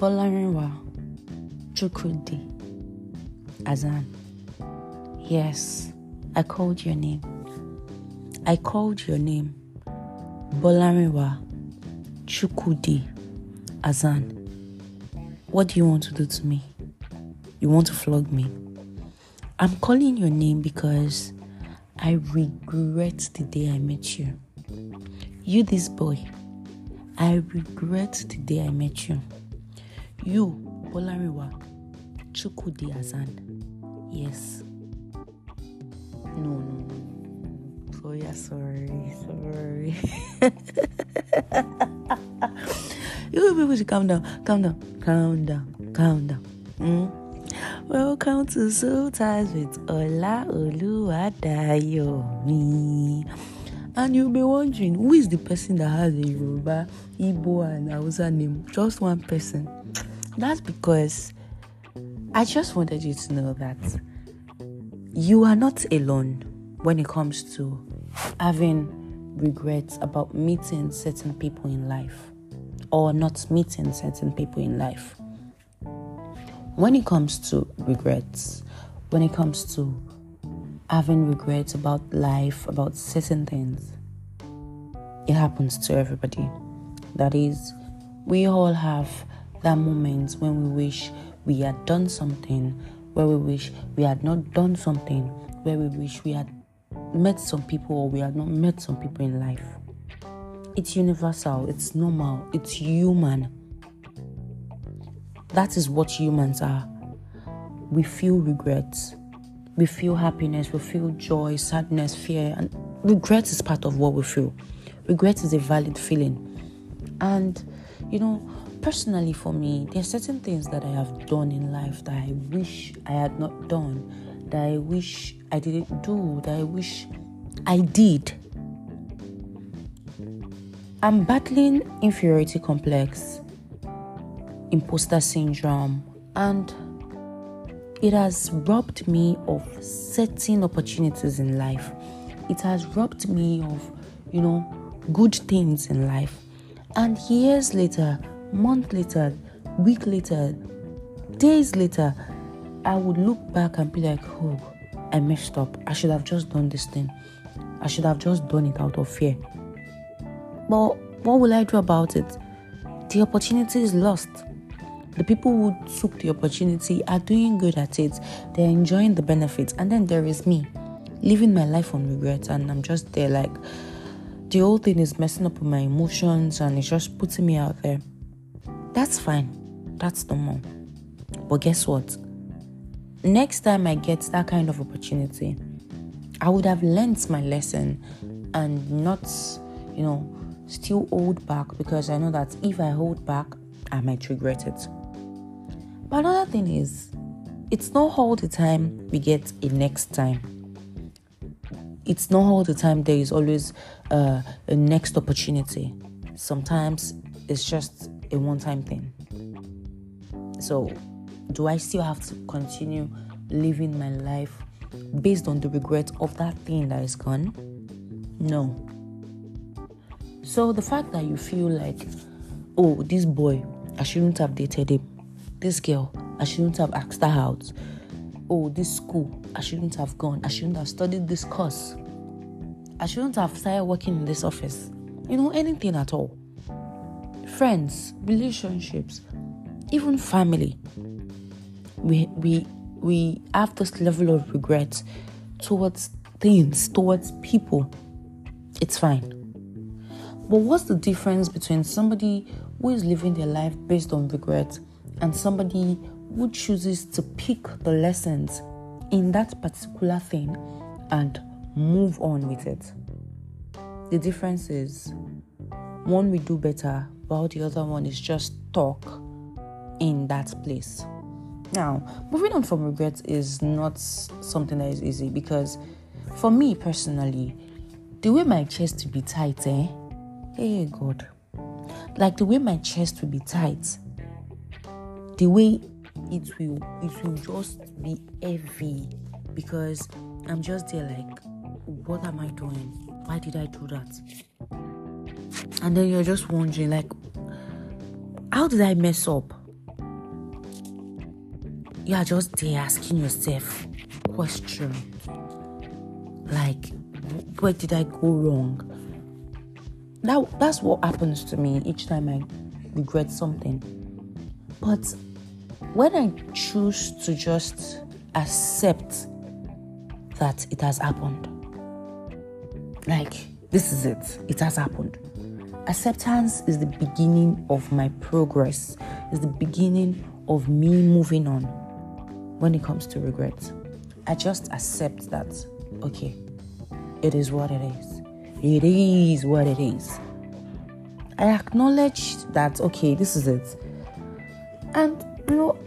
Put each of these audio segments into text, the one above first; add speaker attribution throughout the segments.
Speaker 1: Bolarinwa Chukwudi Hassan. Yes, I called your name. I called your name. Bolarinwa Chukwudi Hassan. What do you want to do to me? You want to flog me? I'm calling your name because I regret the day I met you. You, this boy, I regret the day I met you. You, Bolarinwa, Chukwudi Hassan. Yes. No, no, no. Oh, yeah, sorry, sorry. you people should calm down, calm down, calm down, calm down. Mm? Welcome to Soul Ties with Ola Oluwadayomi. And you'll be wondering who is the person that has a Yoruba, Igbo, and Hausa name? Just one person. That's because I just wanted you to know that you are not alone when it comes to having regrets about meeting certain people in life or not meeting certain people in life when it comes to regrets, when it comes to having regrets about life, about certain things, it happens to everybody. That is, we all have that moment when we wish we had done something, where we wish we had not done something, where we wish we had met some people or we had not met some people in life. It's universal, it's normal, it's human that is what humans are. We feel regrets, we feel happiness, we feel joy, sadness, fear, and regret is part of what we feel. Regret is a valid feeling. And, you know, personally for me, there are certain things that I have done in life that I wish I had not done, that I wish I didn't do, that I wish I did. I'm battling inferiority complex imposter syndrome, and it has robbed me of certain opportunities in life. It has robbed me of, you know, good things in life. And years later, month later, week later, days later, I would look back and be like, oh, I messed up. I should have just done this thing. I should have just done it out of fear. But what will I do about it? The opportunity is lost. The people who took the opportunity are doing good at it, they're enjoying the benefits, and then there is me living my life on regret, and I'm just there like the whole thing is messing up with my emotions and it's just putting me out there. That's fine, that's normal. But guess what? Next time I get that kind of opportunity, I would have learnt my lesson and not, you know, still hold back because I know that if I hold back, I might regret it. But another thing is, it's not all the time we get a next time. It's not all the time there is always uh, a next opportunity. Sometimes it's just a one time thing. So, do I still have to continue living my life based on the regret of that thing that is gone? No. So, the fact that you feel like, oh, this boy, I shouldn't have dated him this girl, I shouldn't have asked her out. Oh, this school, I shouldn't have gone. I shouldn't have studied this course. I shouldn't have started working in this office. You know, anything at all. Friends, relationships, even family. We we we have this level of regret towards things, towards people. It's fine. But what's the difference between somebody who is living their life based on regret and somebody who chooses to pick the lessons in that particular thing and move on with it. The difference is one we do better, while the other one is just talk in that place. Now, moving on from regret is not something that is easy because for me personally, the way my chest will be tight, eh? Hey God. Like the way my chest will be tight the way it will it will just be heavy because I'm just there like what am I doing? Why did I do that? And then you're just wondering like how did I mess up? you are just there asking yourself questions like, where did I go wrong? That, that's what happens to me each time I regret something. But when I choose to just accept that it has happened, like this is it, it has happened. Acceptance is the beginning of my progress, is the beginning of me moving on when it comes to regret. I just accept that, okay, it is what it is. It is what it is. I acknowledge that, okay, this is it. And, you know,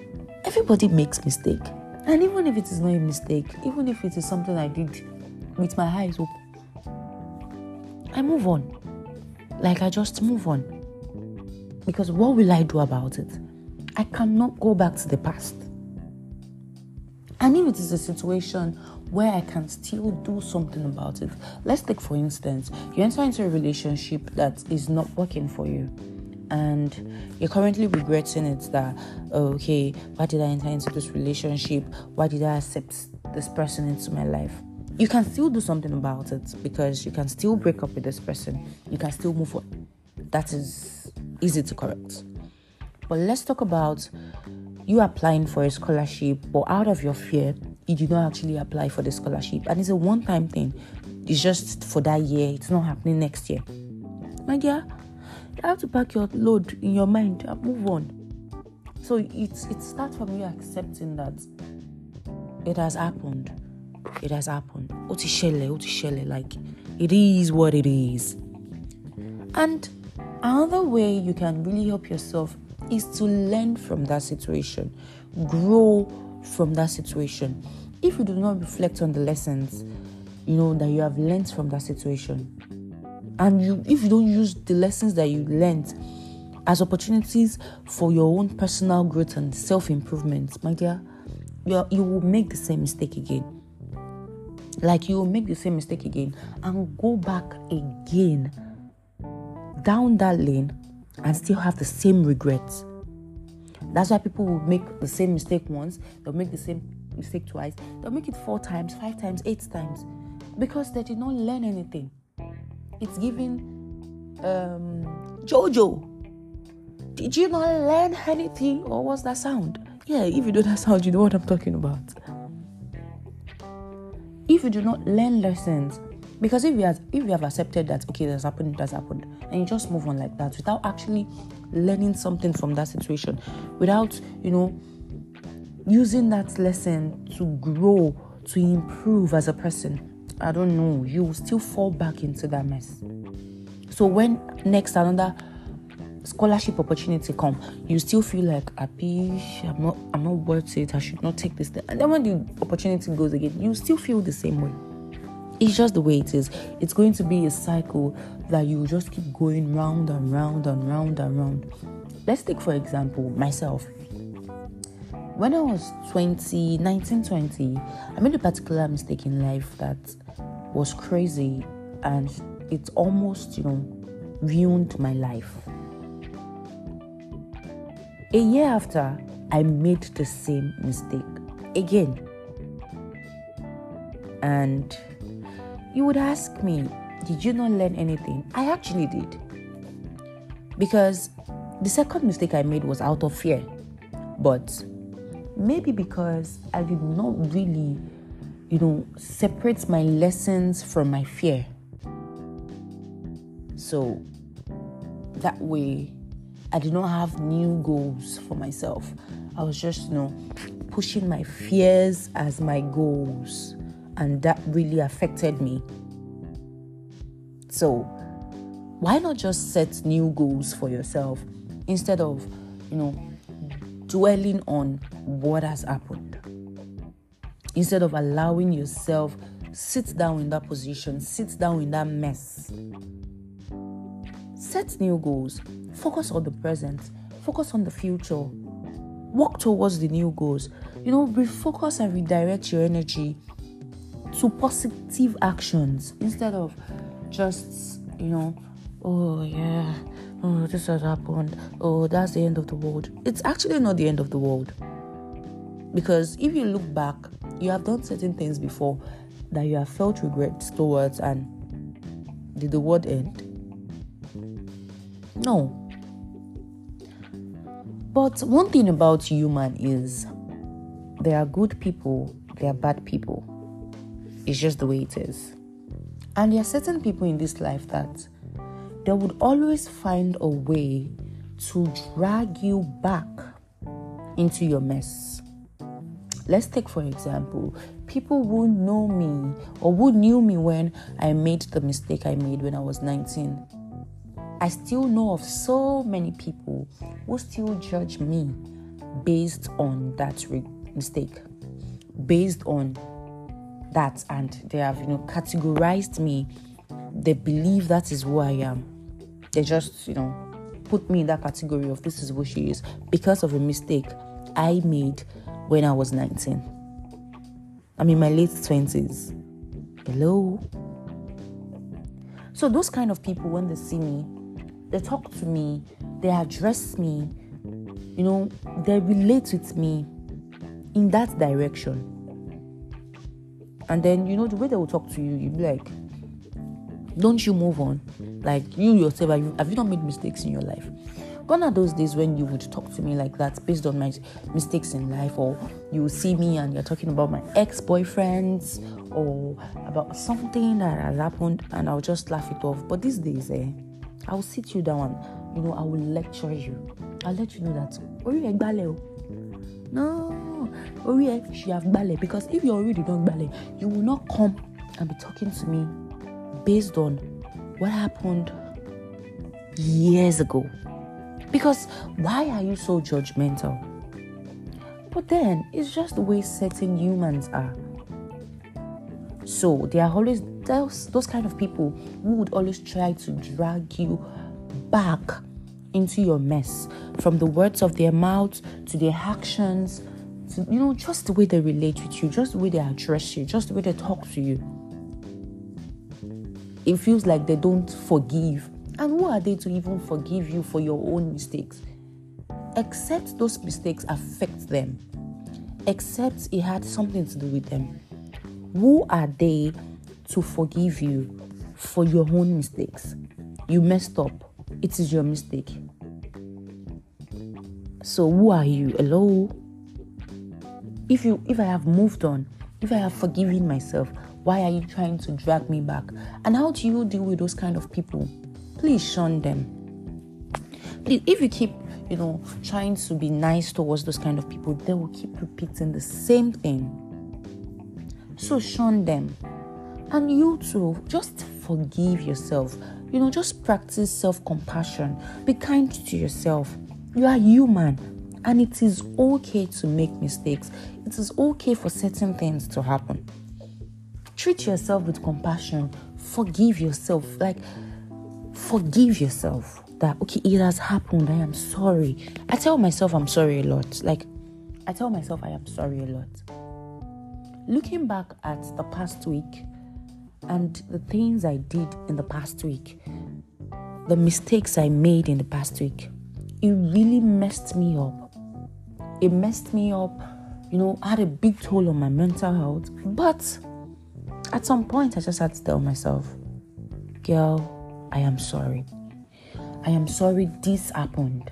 Speaker 1: everybody makes mistake. And even if it is not a mistake, even if it is something I did with my eyes open, I move on. Like I just move on. Because what will I do about it? I cannot go back to the past. And if it is a situation where I can still do something about it, let's take for instance, you enter into a relationship that is not working for you and you're currently regretting it that oh, okay why did i enter into this relationship why did i accept this person into my life you can still do something about it because you can still break up with this person. You can still move on. That is easy to correct. But let's talk about you applying for a scholarship but out of your fear you do not actually apply for the scholarship. And it's a one-time thing. It's just for that year. It's not happening next year. My dear you have to pack your load in your mind and move on. So it, it starts from you accepting that it has happened. It has happened. Otishele, Otishele, like it is what it is. And another way you can really help yourself is to learn from that situation, grow from that situation. If you do not reflect on the lessons, you know, that you have learned from that situation, and you if you don't use the lessons that you learned as opportunities for your own personal growth and self-improvement my dear you, you will make the same mistake again like you will make the same mistake again and go back again down that lane and still have the same regrets that's why people will make the same mistake once they'll make the same mistake twice they'll make it four times five times eight times because they did not learn anything it's giving um, Jojo. Did you not learn anything, or was that sound? Yeah, if you do that sound, you know what I'm talking about. You do not learn lessons, because if you have if you have accepted that okay, that's happened, that's happened, and you just move on like that without actually learning something from that situation, without you know using that lesson to grow, to improve as a person, I don't know, you will still fall back into that mess. So when next another scholarship opportunity come, you still feel like. I'm not. I'm not worth it. I should not take this. Thing. And then when the opportunity goes again, you still feel the same way. It's just the way it is. It's going to be a cycle that you just keep going round and round and round and round. Let's take for example myself. When I was 20, 19, 20, I made a particular mistake in life that was crazy and it almost, you know, ruined my life. A year after, I made the same mistake again. And you would ask me, Did you not learn anything? I actually did. Because the second mistake I made was out of fear. But maybe because I did not really you know, separate my lessons from my fear. So that way, I did not have new goals for myself. I was just, you know, pushing my fears as my goals, and that really affected me. So, why not just set new goals for yourself instead of, you know, dwelling on what has happened? instead of allowing yourself sit down in that position, sit down in that mess. Set new goals. Focus on the present. Focus on the future. Work towards the new goals. You know, refocus and redirect your energy to positive actions instead of just, you know, oh yeah, oh this has happened, oh that's the end of the world. It's actually not the end of the world Because if you look back, you have done certain things before that you have felt regrets towards, and did the world end? No. But one thing about human is there are good people, there are bad people. It's just the way it is. And there are certain people in this life that they would always find a way to drag you back into your mess. Let's take, for example, people who know me or who knew me when I made the mistake I made when I was 19. I still know of so many people who still judge me based on that re- mistake, based on that, and they have, you know, categorized me. They believe that is who I am. They just, you know, put me in that category of this is who she is because of a mistake I made when I was 19. I'm in my late 20s. Hello? So, those kind of people, when they see me, they talk to me, they address me, you know, they relate with me in that direction. And then, you know, the way they will talk to you, you'll be like, don't you move on? Like, you yourself, have you, have you not made mistakes in your life? Gone are those days when you would talk to me like that based on my mistakes in life, or you see me and you're talking about my ex boyfriends or about something that has happened, and I'll just laugh it off. But these days, eh, I'll sit you down, you know, I will lecture you. I'll let you know that, no, Orie, she have ballet because if you're already done ballet, you will not come and be talking to me based on what happened years ago. Because why are you so judgmental? But then it's just the way certain humans are. So there are always those, those kind of people who would always try to drag you back into your mess from the words of their mouth to their actions to you know just the way they relate with you just the way they address you just the way they talk to you it feels like they don't forgive and who are they to even forgive you for your own mistakes? Except those mistakes affect them, except it had something to do with them. Who are they to forgive you for your own mistakes? You messed up, it is your mistake. So who are you? Hello? If you if I have moved on, if I have forgiven myself, why are you trying to drag me back? And how do you deal with those kind of people? please shun them. Please, if you keep, you know, trying to be nice towards those kind of people, they will keep repeating the same thing. So shun them. And you too, just forgive yourself. You know, just practice self compassion. Be kind to yourself. You are human and it is okay to make mistakes. It is okay for certain things to happen. Treat yourself with compassion. Forgive yourself. Like, forgive yourself that okay it has happened i am sorry i tell myself i'm sorry a lot like i tell myself i am sorry a lot looking back at the past week and the things i did in the past week the mistakes i made in the past week it really messed me up it messed me up you know had a big toll on my mental health but at some point i just had to tell myself girl I am sorry. I am sorry this happened.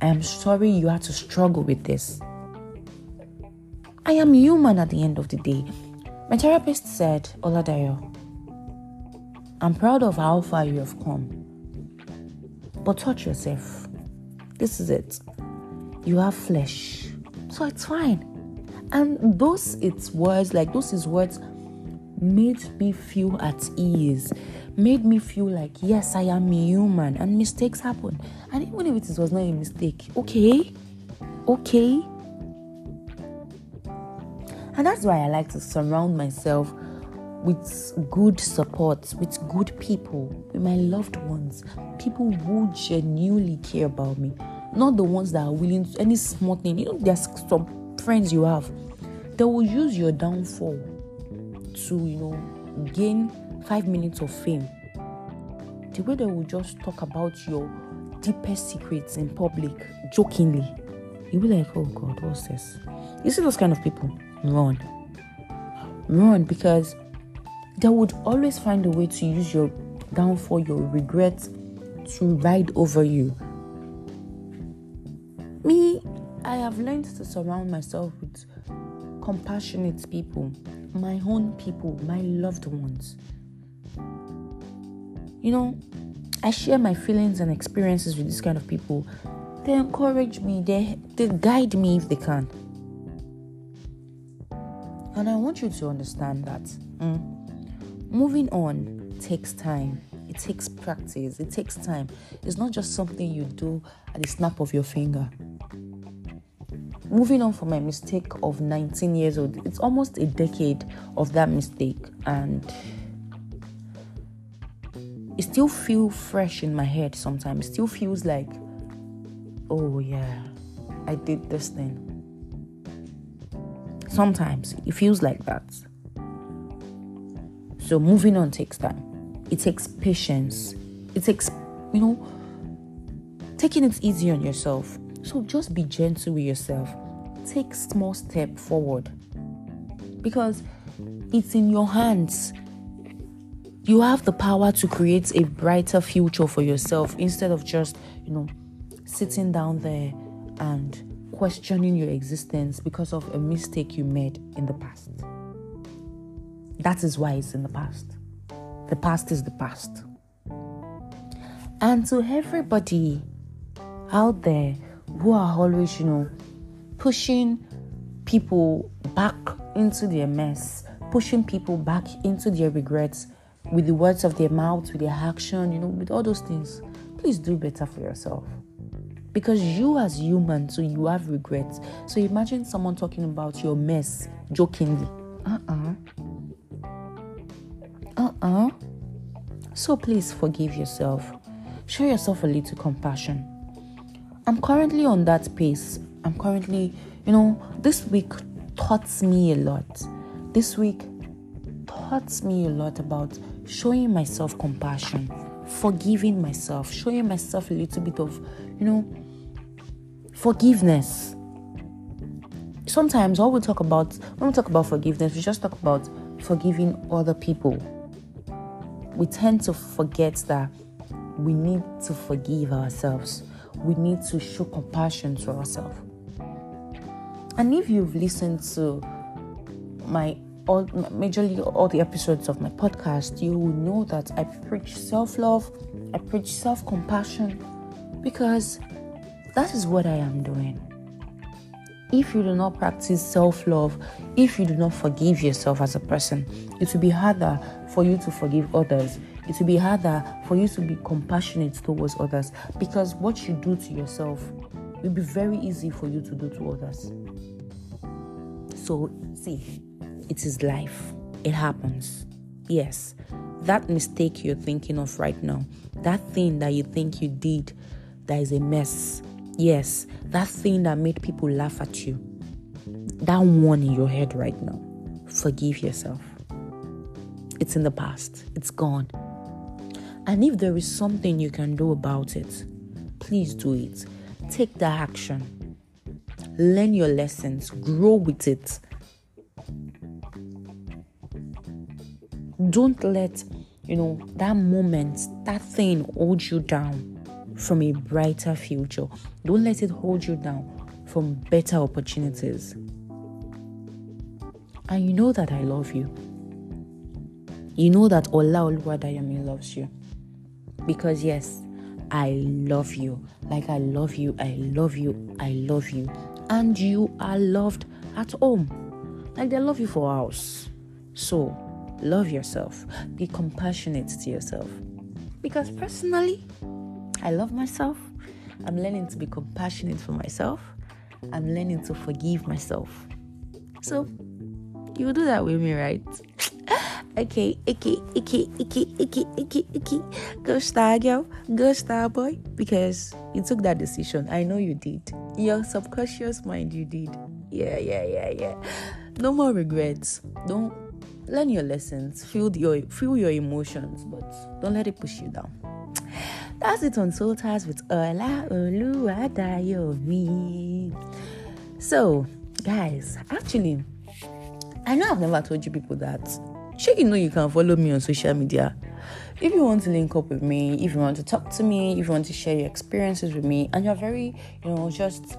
Speaker 1: I am sorry you had to struggle with this. I am human at the end of the day. My therapist said, Oladayo, I'm proud of how far you have come. But touch yourself. This is it. You have flesh. So it's fine. And those it's words, like those is words made me feel at ease made me feel like, yes, I am human and mistakes happen. And even if it was not a mistake, okay, okay. And that's why I like to surround myself with good support, with good people, with my loved ones, people who genuinely care about me, not the ones that are willing to any small thing. You know, there's some friends you have, they will use your downfall to, you know, gain five minutes of fame. The way they will just talk about your deepest secrets in public jokingly. You'll be like, oh God, what's this? You see those kind of people? Run. Run because they would always find a way to use your downfall, your regret to ride over you. Me, I have learned to surround myself with compassionate people, my own people, my loved ones. You know, I share my feelings and experiences with these kind of people. They encourage me, they, they guide me if they can. And I want you to understand that mm, moving on takes time. It takes practice. It takes time. It's not just something you do at the snap of your finger. Moving on from my mistake of 19 years old, it's almost a decade of that mistake, and it still feels fresh in my head sometimes. It still feels like, oh yeah, I did this thing. Sometimes it feels like that. So moving on takes time. It takes patience. It takes, you know, taking it easy on yourself. So just be gentle with yourself. Take small step forward. Because it's in your hands. You have the power to create a brighter future for yourself instead of just, you know, sitting down there and questioning your existence because of a mistake you made in the past. That is why it's in the past. The past is the past. And to everybody out there who are always, you know, pushing people back into their mess, pushing people back into their regrets with the words of their mouth, with their action, you know, with all those things, please do better for yourself because you as human so you have regrets. So imagine someone talking about your mess jokingly. Uh-uh. Uh-uh. So please forgive yourself. Show yourself a little compassion. I'm currently on that pace. I'm currently you know this week taught me a lot. This week taught me a lot about showing myself compassion forgiving myself showing myself a little bit of you know forgiveness. Sometimes all we talk about when we talk about forgiveness, we just talk about forgiving other people. We tend to forget that we need to forgive ourselves. We need to show compassion to ourselves. And if you've listened to my all majorly all the episodes of my podcast, you will know that I preach self-love, I preach self-compassion because that is what I am doing. If you do not practice self love, if you do not forgive yourself as a person, it will be harder for you to forgive others. It will be harder for you to be compassionate towards others because what you do to yourself will be very easy for you to do to others. So, see, it is life. It happens. Yes, that mistake you're thinking of right now, that thing that you think you did that is a mess, Yes, that thing that made people laugh at you, that one in your head right now, forgive yourself. It's in the past, it's gone. And if there is something you can do about it, please do it. Take the action. Learn your lessons, grow with it. Don't let, you know, that moment, that thing hold you down from a brighter future. Don't let it hold you down from better opportunities. And you know that I love you. You know that Ola Oluwadayomi loves you. Because yes, I love you. Like I love you, I love you, I love you. And you are loved at home. Like they love you for house. So love yourself. Be compassionate to yourself. Because personally, I love myself. I'm learning to be compassionate for myself. I'm learning to forgive myself. So, you do that with me, right? okay, okay, okay, okay, okay, okay, okay. Go star girl, go star boy, because you took that decision. I know you did. Your subconscious mind, you did. Yeah, yeah, yeah, yeah. No more regrets. Don't learn your lessons. Feel your feel your emotions, but don't let it push you down. That's it on Soul Ties with Ola Oluwadayomi. So, guys, actually, I know I've never told you people that. Sure, you know you can follow me on social media. If you want to link up with me, if you want to talk to me, if you want to share your experiences with me, and you're very, you know, just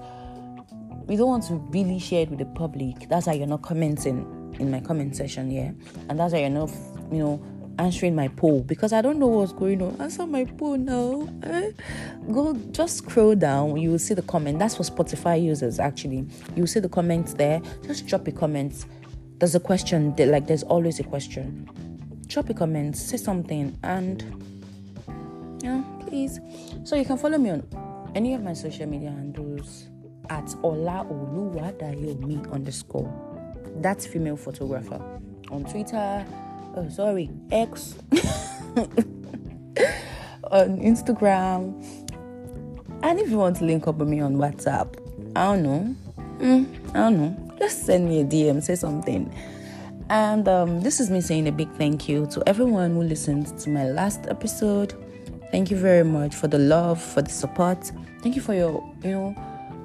Speaker 1: we don't want to really share it with the public. That's why you're not commenting in my comment section, yeah. And that's why you're not, you know, answering my poll because I don't know what's going on. Answer my poll now. Eh? Go just scroll down. You will see the comment. That's for Spotify users actually. You will see the comments there. Just drop a comment. There's a question. Like there's always a question. Drop a comment. Say something and yeah, please. So you can follow me on any of my social media handles at Ola Oluwadayomi underscore. That's female photographer on Twitter oh sorry X on Instagram. And if you want to link up with me on WhatsApp, I don't know. Mm, I don't know. Just send me a DM, say something. And um, this is me saying a big thank you to everyone who listened to my last episode. Thank you very much for the love, for the support. Thank you for your, you know,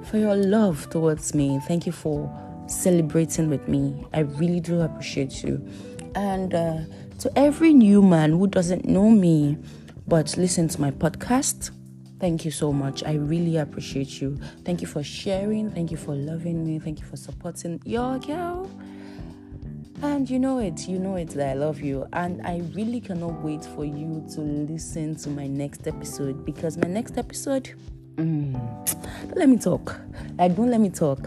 Speaker 1: for your love towards me. Thank you for celebrating with me. I really do appreciate you. And uh, to every new man who doesn't know me but listen to my podcast, thank you so much. I really appreciate you. Thank you for sharing. Thank you for loving me. Thank you for supporting your girl. And you know it, you know it that I love you. And I really cannot wait for you to listen to my next episode because my next episode, mm, let me talk. Like, don't let me talk.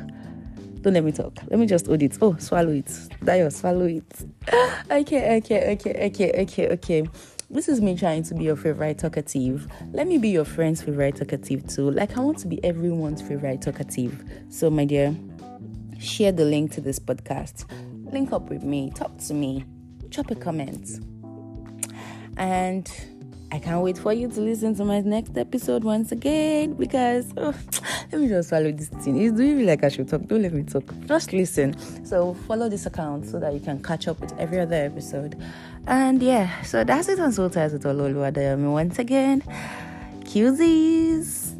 Speaker 1: Don't let me talk. Let me just hold it. Oh, swallow it. Dio, swallow it. okay, okay, okay, okay, okay, okay. This is me trying to be your favorite talkative. Let me be your friend's favorite talkative too. Like I want to be everyone's favorite talkative. So, my dear, share the link to this podcast. Link up with me. Talk to me. Drop a comment. And I can't wait for you to listen to my next episode once again because oh, let me just follow this thing. It's doing like I should talk. Don't let me talk. Just listen. So follow this account so that you can catch up with every other episode. And yeah, so that's it on Soul Ties with Ola Oluwadayomi. Once again, Qzies.